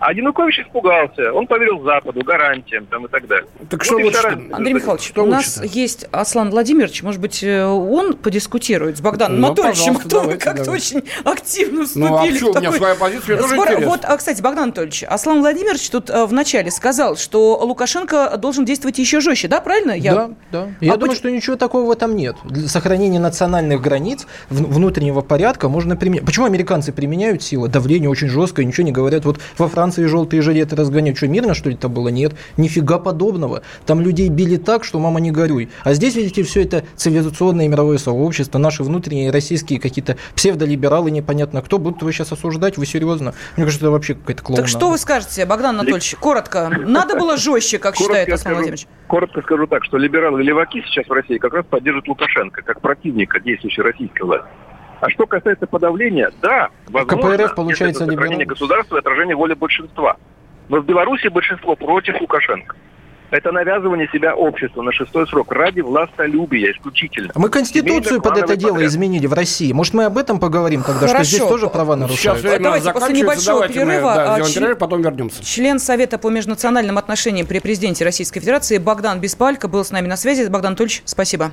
А Янукович испугался. Он поверил Западу, гарантиям там, и так далее. Так что лучше? Андрей Михайлович, что у нас есть Аслан Владимирович. Может быть, э, он подискутирует с Богданом Ну, Анатольевичем, кто вы давайте, как-то давайте. очень активно вступили Ну, а в что, у меня такой своя позиция, тоже спор. интересно. Вот, а, кстати, Богдан Анатольевич, Аслан Владимирович тут э, вначале сказал, что Лукашенко должен действовать еще жестче, да, правильно? Я... Да, да. Я А думаю, что ничего такого в этом нет. Для сохранения национальных границ, в- внутреннего порядка можно применять. Почему американцы применяют силу? Давление очень жесткое, ничего не говорят. Вот во Франции желтые жилеты разгоняют. Что, мирно, что ли, это было? Нет. Нифига подобного. Там людей били так, что мама не горюй. А здесь, видите, все это цивилизационное мировое сообщество, наши внутренние российские какие-то псевдолибералы, непонятно кто. Будут вы сейчас осуждать? Вы серьезно? Мне кажется, это вообще какая-то клоунада. Так что вы скажете, Богдан Анатольевич, коротко? Надо было жестче, как считает скажу, Владимирович? коротко скажу так, что либералы и леваки сейчас в России как раз поддерживают Лукашенко как противника действующей российской власти. А что касается подавления, да, возможно, КПРФ, получается, это сохранение либерал? государства и отражение воли большинства. Но в Беларуси большинство против Лукашенко. Это навязывание себя обществу на шестой срок ради властолюбия исключительно. Мы Конституцию под это дело подряд. изменили в России. Может, мы об этом поговорим тогда, что Хорошо. здесь тоже права Сейчас нарушают? время Давайте после небольшого давайте мы, перерыва, да, а, член- перерыв, потом вернемся. Член Совета по межнациональным отношениям при президенте Российской Федерации Богдан Беспалько был с нами на связи. Богдан Анатольевич, спасибо.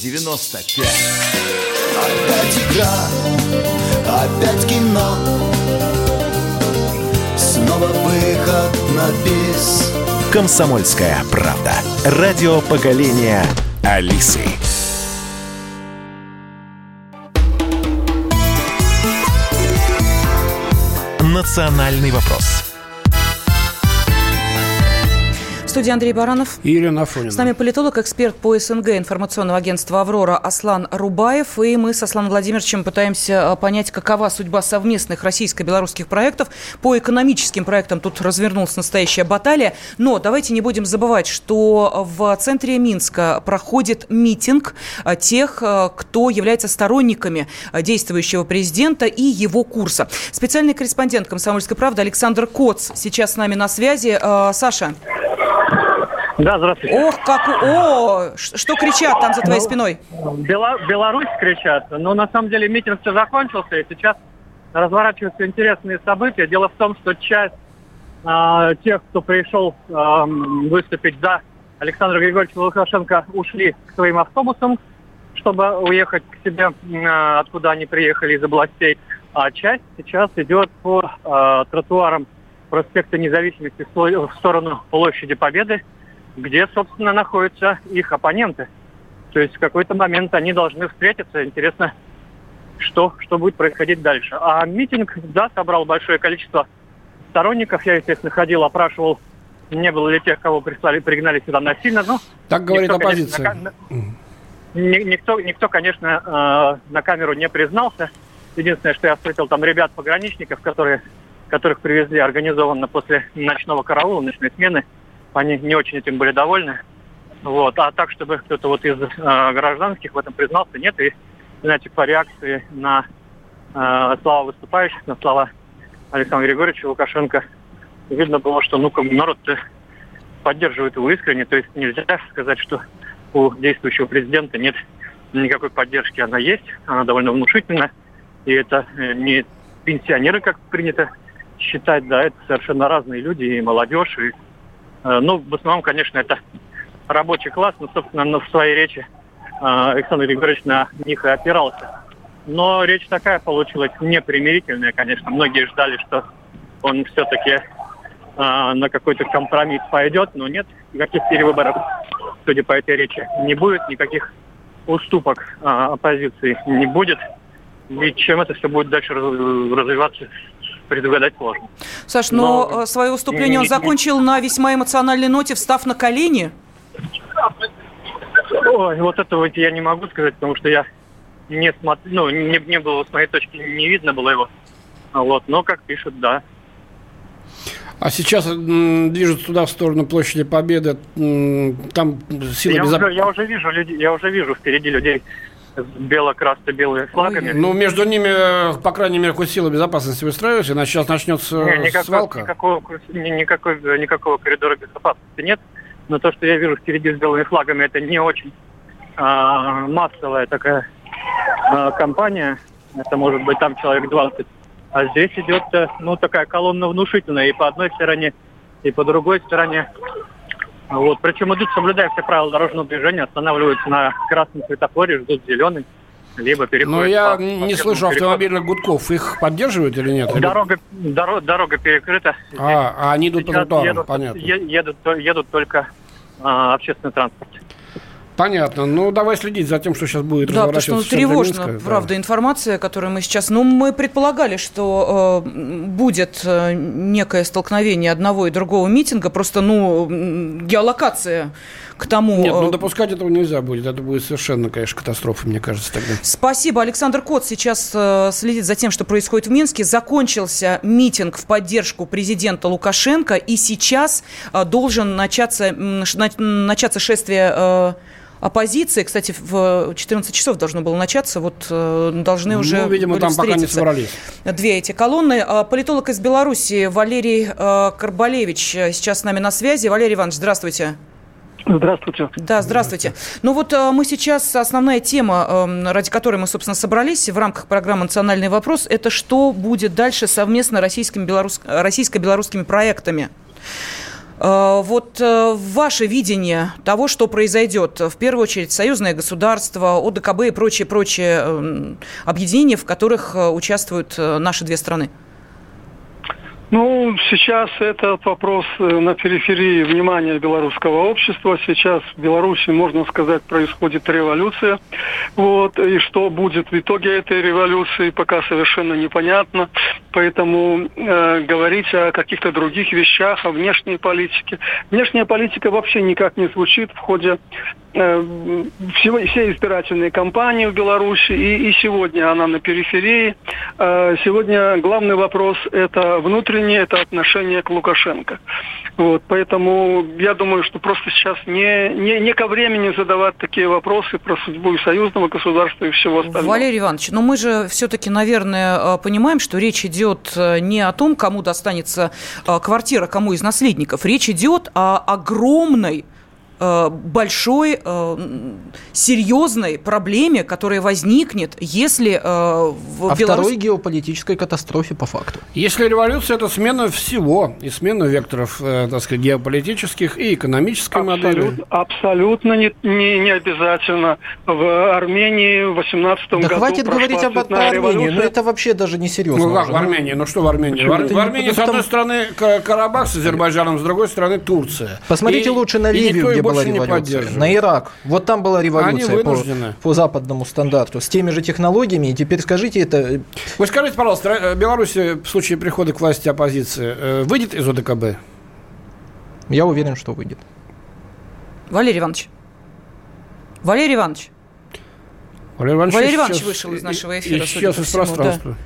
Е-95 Опять игра, опять кино Снова выход на бис «Комсомольская правда». Радио поколения Алисы. «Национальный вопрос». В студии Андрей Баранов. И Ирина Афонина. С нами политолог, эксперт по СНГ информационного агентства «Аврора» Аслан Рубаев. И мы с Асланом Владимировичем пытаемся э, понять, какова судьба совместных российско-белорусских проектов. По экономическим проектам тут развернулась настоящая баталия. Но давайте не будем забывать, что в центре Минска проходит митинг э, тех, э, кто является сторонниками действующего президента и его курса. Специальный корреспондент «Комсомольской правды» Александр Коц сейчас с нами на связи. Саша. Да, здравствуйте. Ох, как... О, что кричат там за твоей Ну, спиной? Бела- Беларусь кричат, но на самом деле митинг все закончился, и сейчас разворачиваются интересные события. Дело в том, что часть а, тех, кто пришел ам, выступить за Александра Григорьевича Лукашенко, ушли к своим автобусам, чтобы уехать к себе, а, откуда они приехали из областей. А часть сейчас идет по а, тротуарам проспекта Независимости в сторону площади Победы, где, собственно, находятся их оппоненты. То есть в какой-то момент они должны встретиться. Интересно, что, что будет происходить дальше. А митинг, да, собрал большое количество сторонников. Я, естественно, ходил, опрашивал, не было ли тех, кого прислали, пригнали сюда насильно. Ну, Так говорит никто, конечно, оппозиция. на ка- ни- никто, никто, конечно, э, на камеру не признался. Единственное, что я встретил там ребят-пограничников, которые, которых привезли организованно после ночного караула, ночной смены. Они не очень этим были довольны. Вот. А так, чтобы кто-то вот из э, гражданских в этом признался, нет. И, знаете, по реакции на э, слова выступающих, на слова Александра Григорьевича Лукашенко, видно было, что ну народ поддерживает его искренне. То есть нельзя сказать, что у действующего президента нет никакой поддержки. Она есть, она довольно внушительна. И это э, не пенсионеры, как принято считать, да, это совершенно разные люди, и молодежь, и, э, ну, в основном, конечно, это рабочий класс, но, собственно, но в своей речи а, Александр Григорьевич на них и опирался. Но речь такая получилась непримирительная, конечно. Многие ждали, что он все-таки а, на какой-то компромисс пойдет, но нет никаких перевыборов, судя по этой речи, не будет, никаких уступок оппозиции не будет. И чем это все будет дальше развиваться, предугадать сложно. Саш, но, но свое выступление он закончил на весьма эмоциональной ноте, встав на колени. Ой, вот этого я не могу сказать, потому что я не смотрю, ну, не, не было, с моей точки, не видно было его. Вот, но, как пишут, да, а сейчас движется туда, в сторону площади Победы. Там силы я, безопасности. я уже вижу людей, я уже вижу впереди людей бело-красно-белыми флагами. Ну, между ними, по крайней мере, хоть сила безопасности выстраивается, иначе сейчас начнется не, никакого, свалка. Никакого, никакой, никакого коридора безопасности нет. Но то, что я вижу впереди с белыми флагами, это не очень а, массовая такая а, компания. Это может быть там человек 20 а здесь идет, э, ну, такая колонна внушительная и по одной стороне, и по другой стороне. Вот. Причем идут, соблюдая все правила дорожного движения, останавливаются на красном светофоре, ждут зеленый, либо переходят. Но я по, не по слышу автомобильных гудков. Их поддерживают или нет? Дорога, дорога, дорога перекрыта. А, а они идут Сейчас по тротуарам, едут, понятно. Едут, едут только а, общественный транспорт. Понятно. Ну, давай следить за тем, что сейчас будет Да, потому что ну, тревожно, Минска, правда, да. информация, которую мы сейчас... Ну, мы предполагали, что э, будет э, некое столкновение одного и другого митинга, просто, ну, геолокация к тому... Нет, ну, э, допускать этого нельзя будет. Это будет совершенно, конечно, катастрофа, мне кажется, тогда. Спасибо. Александр Кот сейчас э, следит за тем, что происходит в Минске. Закончился митинг в поддержку президента Лукашенко, и сейчас э, должен начаться, начаться шествие... Э, оппозиции. Кстати, в 14 часов должно было начаться. Вот э, должны ну, уже видимо, там пока не собрались. Две эти колонны. А, политолог из Беларуси Валерий э, Карбалевич сейчас с нами на связи. Валерий Иванович, здравствуйте. Здравствуйте. Да, здравствуйте. Ну вот э, мы сейчас, основная тема, ради которой мы, собственно, собрались в рамках программы «Национальный вопрос», это что будет дальше совместно российско-белорусскими проектами. Э, вот э, ваше видение того, что произойдет, в первую очередь, союзное государство, ОДКБ и прочие-прочие эм, объединения, в которых э, участвуют наши две страны? Ну, сейчас этот вопрос на периферии внимания белорусского общества. Сейчас в Беларуси, можно сказать, происходит революция. Вот, и что будет в итоге этой революции, пока совершенно непонятно. Поэтому э, говорить о каких-то других вещах, о внешней политике. Внешняя политика вообще никак не звучит в ходе Э, всего, все избирательные кампании в Беларуси, и, и сегодня она на периферии. Э, сегодня главный вопрос – это внутреннее, это отношение к Лукашенко. Вот, поэтому я думаю, что просто сейчас не, не, не ко времени задавать такие вопросы про судьбу союзного государства и всего остального. Валерий Иванович, но мы же все-таки, наверное, э, понимаем, что речь идет не о том, кому достанется квартира, кому из наследников. Речь идет о огромной Э, большой, э, серьезной проблеме, которая возникнет, если э, в О Беларусь... второй геополитической катастрофе по факту. Если революция – это смена всего, и смена векторов, так сказать, геополитических и экономической Абсолют, модели. Абсолютно не, не, не обязательно. В Армении в 18 да году Да хватит говорить об Армении, ну это вообще даже не серьезно. Ну как в Армении, ну что в Армении? В, в Армении, с одной стороны, Карабах с Азербайджаном, с другой стороны, Турция. Посмотрите и, лучше на Ливию, где была революция. На Ирак. Вот там была революция по, по западному стандарту. С теми же технологиями. И теперь скажите это... Вы скажите, пожалуйста, э, Беларусь в случае прихода к власти оппозиции э, выйдет из ОДКБ? Я уверен, что выйдет. Валерий Иванович. Валерий Иванович. Валерий Иванович, Валерий Иванович вышел из нашего эфира. Исчез из пространства. Да.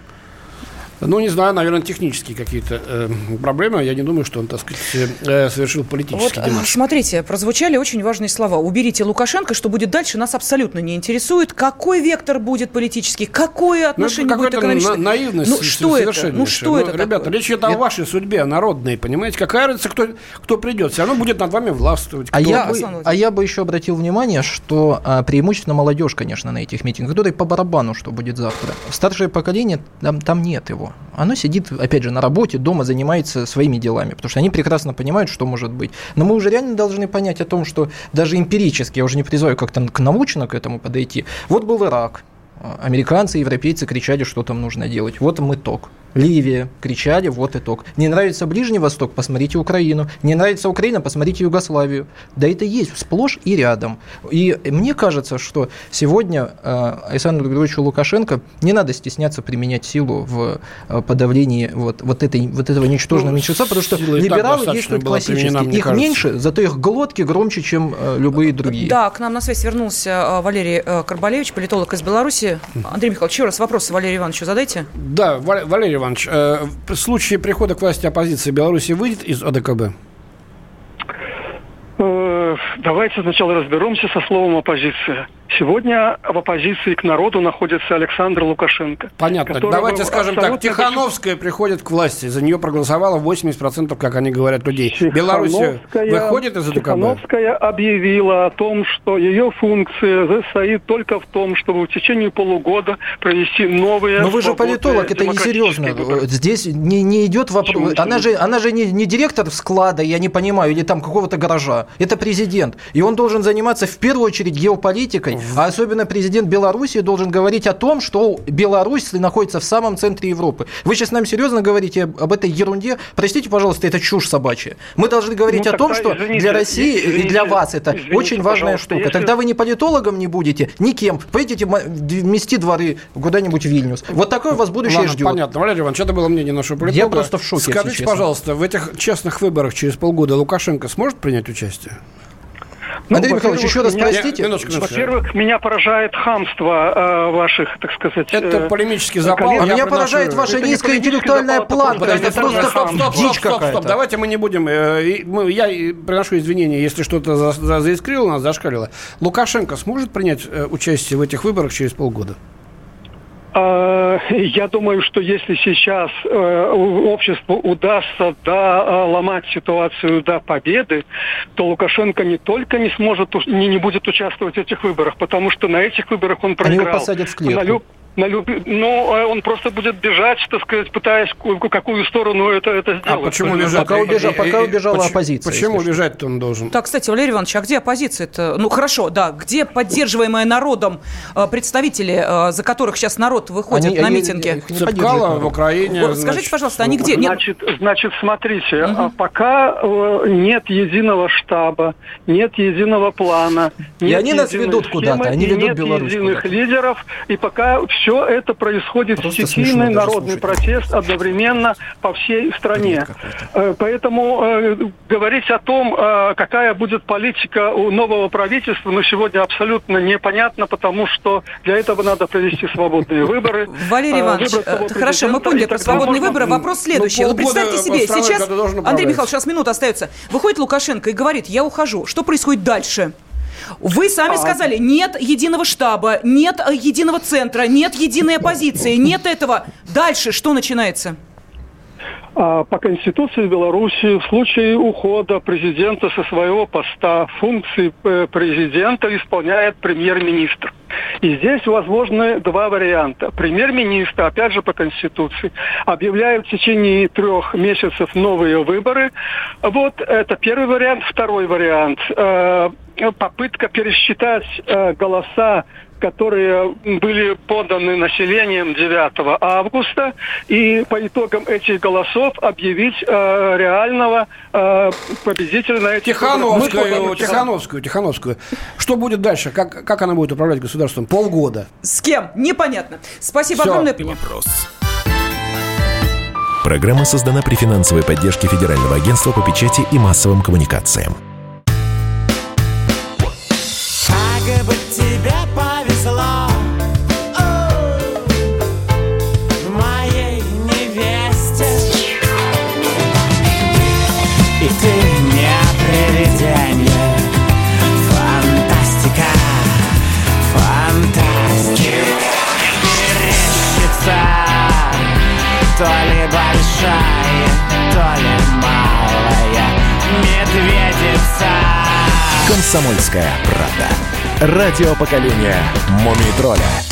Ну, не знаю, наверное, технические какие-то э, проблемы. Я не думаю, что он, так сказать, э, совершил политический вот, демарш. Смотрите, прозвучали очень важные слова. Уберите Лукашенко, что будет дальше, нас абсолютно не интересует. Какой вектор будет политический, какое ну, отношение ну, будет экономическое? На наивность ну, что это? Ну, что ну, это Ребята, такое? речь идет о вашей судьбе, о народной, понимаете? Какая разница, кто, кто придет? Все равно будет над вами властвовать. А я, бы, а я бы еще обратил внимание, что а, преимущественно молодежь, конечно, на этих митингах, которой по барабану, что будет завтра. Старшее поколение, там, там нет его. Оно сидит, опять же, на работе, дома занимается своими делами, потому что они прекрасно понимают, что может быть. Но мы уже реально должны понять о том, что даже эмпирически, я уже не призываю как-то к научно к этому подойти. Вот был Ирак, американцы, европейцы кричали, что там нужно делать. Вот им итог. Ливия, кричали, вот итог. Не нравится Ближний Восток, посмотрите Украину. Не нравится Украина, посмотрите Югославию. Да это есть сплошь и рядом. И мне кажется, что сегодня э, Александру Григорьевичу Лукашенко не надо стесняться применять силу в э, подавлении вот, вот, этой, вот этого ничтожного ну, меньшинства, потому что либералы действуют классически. Их кажется. меньше, зато их глотки громче, чем э, любые другие. Да, к нам на связь вернулся Валерий Карбалевич, политолог из Беларуси. Андрей Михайлович, еще раз вопрос Валерию Ивановичу задайте. Да, Валерий Иванович, э, в случае прихода к власти оппозиции Беларуси выйдет из АДКБ? Э, давайте сначала разберемся со словом оппозиция. Сегодня в оппозиции к народу находится Александр Лукашенко. Понятно. Давайте скажем так, Тихановская приходит к власти. За нее проголосовало 80%, как они говорят, людей. Беларусь выходит из АДКБ? Тихановская объявила о том, что ее функция состоит только в том, чтобы в течение полугода провести новые... Но вы же политолог, это не серьезно. Здесь не, не идет вопрос... Она же, она же не, не директор склада, я не понимаю, или там какого-то гаража. Это президент. И он должен заниматься в первую очередь геополитикой, а особенно президент Беларуси должен говорить о том, что Беларусь находится в самом центре Европы. Вы сейчас нам серьезно говорите об этой ерунде? Простите, пожалуйста, это чушь собачья. Мы должны говорить ну, о том, что извините, для России извините, и для вас это извините, очень важная штука. Если... Тогда вы не политологом не будете, никем. Поедете вмести дворы куда-нибудь в Вильнюс. Вот такое вас будущее Ладно, ждет. Понятно. Валерий Иванович, это было мнение нашего политолога. Я просто в шоке, Скажите, пожалуйста, в этих честных выборах через полгода Лукашенко сможет принять участие? Ну, Андрей Михайлович, еще раз простите. Во-первых, меня поражает хамство э, ваших, так сказать... Это э, полемический запал. А меня поражает ваша низкая интеллектуальная планка. Это просто дичь какая-то. Стоп, давайте мы не будем... Э, я приношу извинения, если что-то заискрило нас, зашкалило. Лукашенко сможет принять э, участие в этих выборах через полгода? А, я думаю, что если сейчас э, обществу удастся да, э, ломать ситуацию до победы, то Лукашенко не только не сможет, не, не будет участвовать в этих выборах, потому что на этих выборах он проиграл. Они его посадят в клетку на люб... Ну, э, он просто будет бежать, так сказать, пытаясь в какую сторону это, это сделать. А почему бежать? Пока, убежал, пока убежала Поч... оппозиция. Почему бежать-то он должен? Так, кстати, Валерий Иванович, а где оппозиция-то? Ну, хорошо, да, где поддерживаемые народом э, представители, э, за которых сейчас народ выходит они, на они, митинги? Цепкало в Украине. Вот, скажите, пожалуйста, они где? Значит, нет? значит смотрите, угу. пока нет единого штаба, нет единого плана, нет и они нас ведут куда-то, они ведут нет Беларусь единых лидеров, и пока все это происходит Просто стихийный народный протест одновременно по всей стране. Э, поэтому э, говорить о том, э, какая будет политика у нового правительства, ну, сегодня абсолютно непонятно, потому что для этого надо провести свободные выборы. Валерий э, Иванович, э, хорошо, мы поняли про свободные выборы. Вопрос ну, следующий. Ну, представьте себе, сейчас, Андрей Михайлович, сейчас минута остается. Выходит Лукашенко и говорит, я ухожу. Что происходит дальше? Вы сами а... сказали, нет единого штаба, нет э, единого центра, нет единой оппозиции, нет этого. Дальше что начинается? А по Конституции Беларуси в случае ухода президента со своего поста функции э, президента исполняет премьер-министр. И здесь возможны два варианта. Премьер-министр, опять же по Конституции, объявляет в течение трех месяцев новые выборы. Вот это первый вариант. Второй вариант. Э, попытка пересчитать э, голоса которые были поданы населением 9 августа, и по итогам этих голосов объявить э, реального э, победителя на этих Тихановскую, Тихановскую, Тихановскую. Что будет дальше? Как, как она будет управлять государством? Полгода. С кем? Непонятно. Спасибо Все. огромное. Вопрос. Программа создана при финансовой поддержке Федерального агентства по печати и массовым коммуникациям. Комсомольская правда Радио поколения Мумий тролля